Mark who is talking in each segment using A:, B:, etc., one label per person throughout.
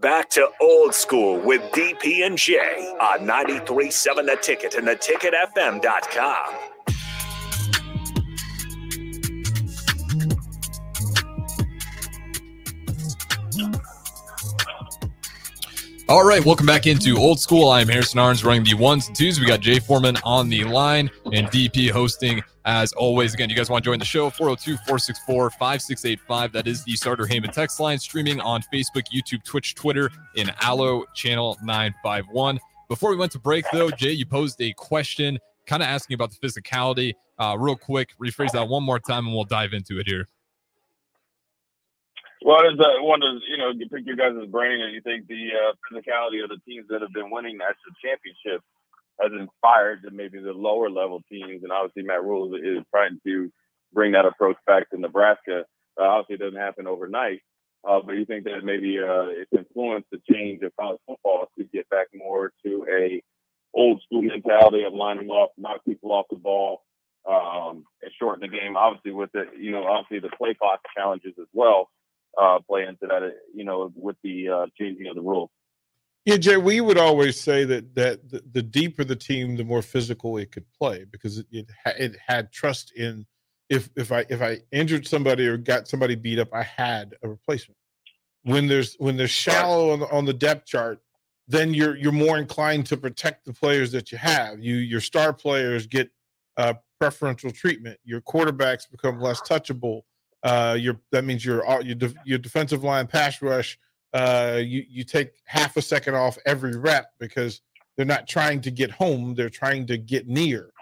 A: Back to old school with DP and J on 93.7 The Ticket and theticketfm.com.
B: All right, welcome back into Old School. I'm Harrison Arns running the ones and twos. We got Jay Foreman on the line and DP hosting as always. Again, you guys want to join the show? 402 464 5685. That is the Starter Heyman text line streaming on Facebook, YouTube, Twitch, Twitter, in Allo channel 951. Before we went to break, though, Jay, you posed a question kind of asking about the physicality. Uh, real quick, rephrase that one more time and we'll dive into it here.
C: Well, there's uh, one of you know you pick your guys' brain and you think the uh, physicality of the teams that have been winning national championships has inspired the, maybe the lower level teams, and obviously Matt Rhule is, trying to bring that approach back to Nebraska. Uh, obviously, it doesn't happen overnight, uh, but you think that maybe uh, it's influenced the change of college football to get back more to a old school mentality of lining up, knock people off the ball, um, and shorten the game. Obviously, with the you know obviously the play clock challenges as well uh, play into that. You know, with the uh, changing of the rules.
D: Yeah, Jay, we would always say that that the, the deeper the team, the more physical it could play because it it, it had trust in if if I if I injured somebody or got somebody beat up, I had a replacement. When there's when there's shallow on the, on the depth chart, then you're you're more inclined to protect the players that you have. You your star players get uh, preferential treatment. Your quarterbacks become less touchable. Uh, your that means your your your defensive line pass rush. Uh, you you take half a second off every rep because they're not trying to get home; they're trying to get near,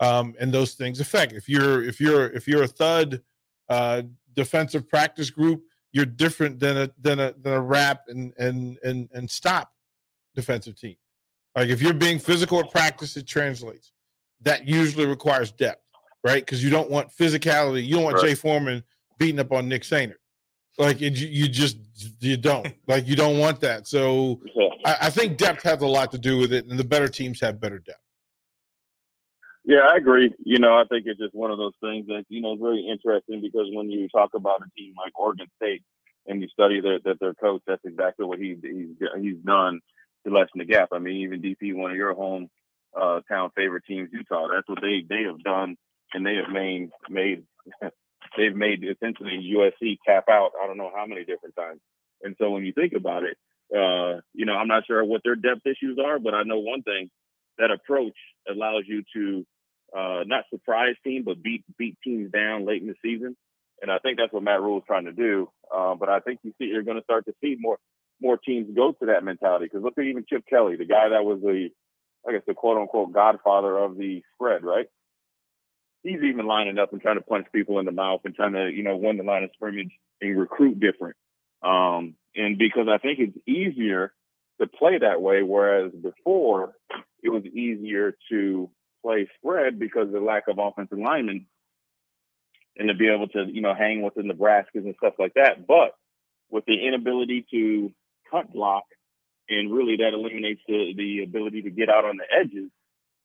D: um, and those things affect. If you're if you're if you're a thud uh, defensive practice group, you're different than a than a than a wrap and and and and stop defensive team. Like if you're being physical at practice, it translates. That usually requires depth, right? Because you don't want physicality. You don't want right. Jay Foreman beating up on Nick Sainert. Like it, you just you don't like you don't want that. So I, I, think depth has a lot to do with it, and the better teams have better depth.
C: Yeah, I agree. You know, I think it's just one of those things that you know is very interesting because when you talk about a team like Oregon State and you study their, that their coach, that's exactly what he he's he's done to lessen the gap. I mean, even DP, one of your home uh, town favorite teams, Utah, that's what they they have done, and they have made made they've made essentially USC cap out. I don't know how many different times. And so when you think about it, uh, you know, I'm not sure what their depth issues are, but I know one thing: that approach allows you to uh, not surprise teams, but beat beat teams down late in the season. And I think that's what Matt Rhule is trying to do. Uh, but I think you see you're going to start to see more more teams go to that mentality. Because look at even Chip Kelly, the guy that was the, I guess, the quote unquote godfather of the spread, right? He's even lining up and trying to punch people in the mouth and trying to, you know, win the line of scrimmage and recruit different. Um, and because I think it's easier to play that way, whereas before it was easier to play spread because of the lack of offensive linemen and to be able to, you know, hang with the Nebraskas and stuff like that. But with the inability to cut block, and really that eliminates the, the ability to get out on the edges,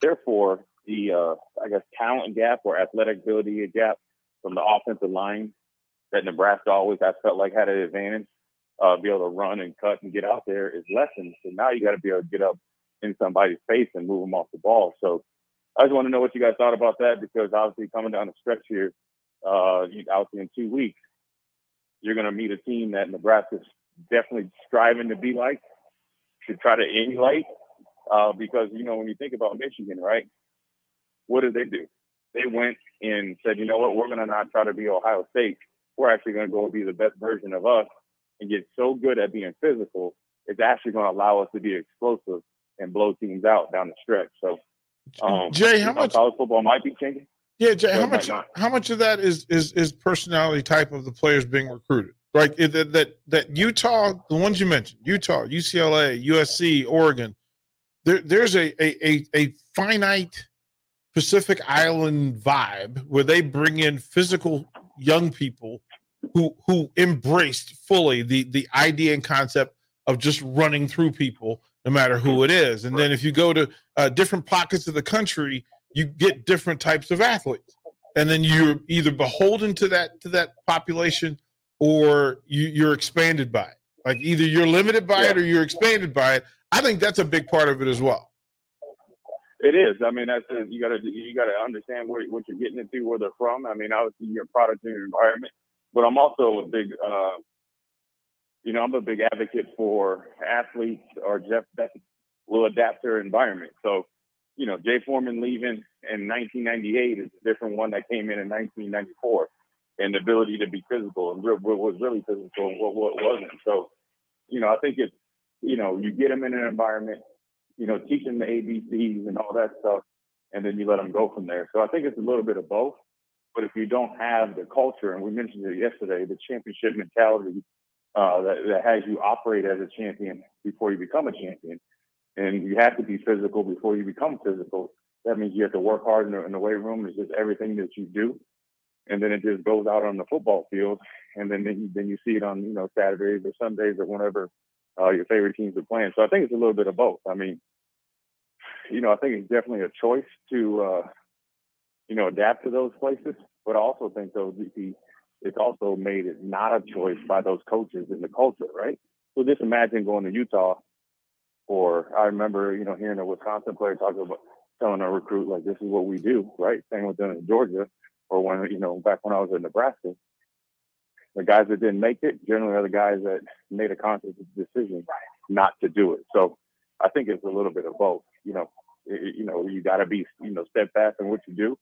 C: Therefore, the uh, I guess talent gap or athletic ability gap from the offensive line that Nebraska always I felt like had an advantage, uh, be able to run and cut and get out there is lessened. So now you got to be able to get up in somebody's face and move them off the ball. So I just want to know what you guys thought about that because obviously coming down the stretch here, uh, obviously in two weeks, you're going to meet a team that Nebraska's definitely striving to be like, should try to emulate. Uh, because you know when you think about Michigan, right? What did they do? They went and said, you know what, we're going to not try to be Ohio State. We're actually going to go be the best version of us and get so good at being physical. It's actually going to allow us to be explosive and blow teams out down the stretch. So
D: um, Jay, how much
C: college football might be changing?
D: Yeah, Jay, how much how much of that is is is personality type of the players being recruited? Like that that that Utah, the ones you mentioned, Utah, UCLA, USC, Oregon. There, there's a, a a a finite Pacific Island vibe where they bring in physical young people who who embraced fully the the idea and concept of just running through people no matter who it is. And then if you go to uh, different pockets of the country, you get different types of athletes, and then you're either beholden to that to that population or you, you're expanded by it. Like either you're limited by it or you're expanded by it. I think that's a big part of it as well.
C: It is. I mean, that's a, you got to you got to understand where, what you're getting into, where they're from. I mean, obviously you're product and your environment, but I'm also a big uh, you know, I'm a big advocate for athletes or Jeff that will adapt their environment. So, you know, Jay Foreman leaving in 1998 is a different one that came in in 1994, and the ability to be physical and what was really physical and what, what wasn't. So, you know, I think it's, you know, you get them in an environment, you know, teach them the ABCs and all that stuff, and then you let them go from there. So I think it's a little bit of both. But if you don't have the culture, and we mentioned it yesterday, the championship mentality uh, that, that has you operate as a champion before you become a champion. And you have to be physical before you become physical. That means you have to work hard in the, in the weight room. It's just everything that you do. And then it just goes out on the football field. And then, then, you, then you see it on, you know, Saturdays or Sundays or whenever uh, your favorite teams are playing. So I think it's a little bit of both. I mean, you know, I think it's definitely a choice to, uh, you know, adapt to those places. But I also think, though, the, it's also made it not a choice by those coaches in the culture, right? So just imagine going to Utah, or I remember, you know, hearing a Wisconsin player talking about telling a recruit like, "This is what we do," right? Same with them in Georgia, or when you know, back when I was in Nebraska, the guys that didn't make it generally are the guys that made a conscious decision not to do it. So I think it's a little bit of both. You know, it, you know, you got to be, you know, steadfast in what you do,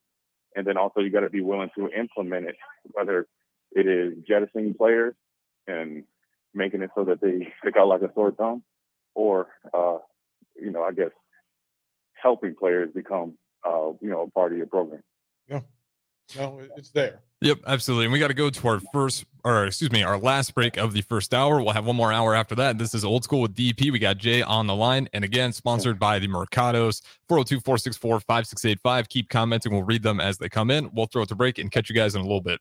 C: and then also you got to be willing to implement it, whether it is jettisoning players and making it so that they stick out like a sore thumb, or uh, you know, I guess helping players become uh, you know a part of your program.
D: Yeah, no, it's there.
B: Yep, absolutely. And we got to go to our first, or excuse me, our last break of the first hour. We'll have one more hour after that. This is Old School with DP. We got Jay on the line. And again, sponsored by the Mercados, 402 464 5685. Keep commenting. We'll read them as they come in. We'll throw it to break and catch you guys in a little bit.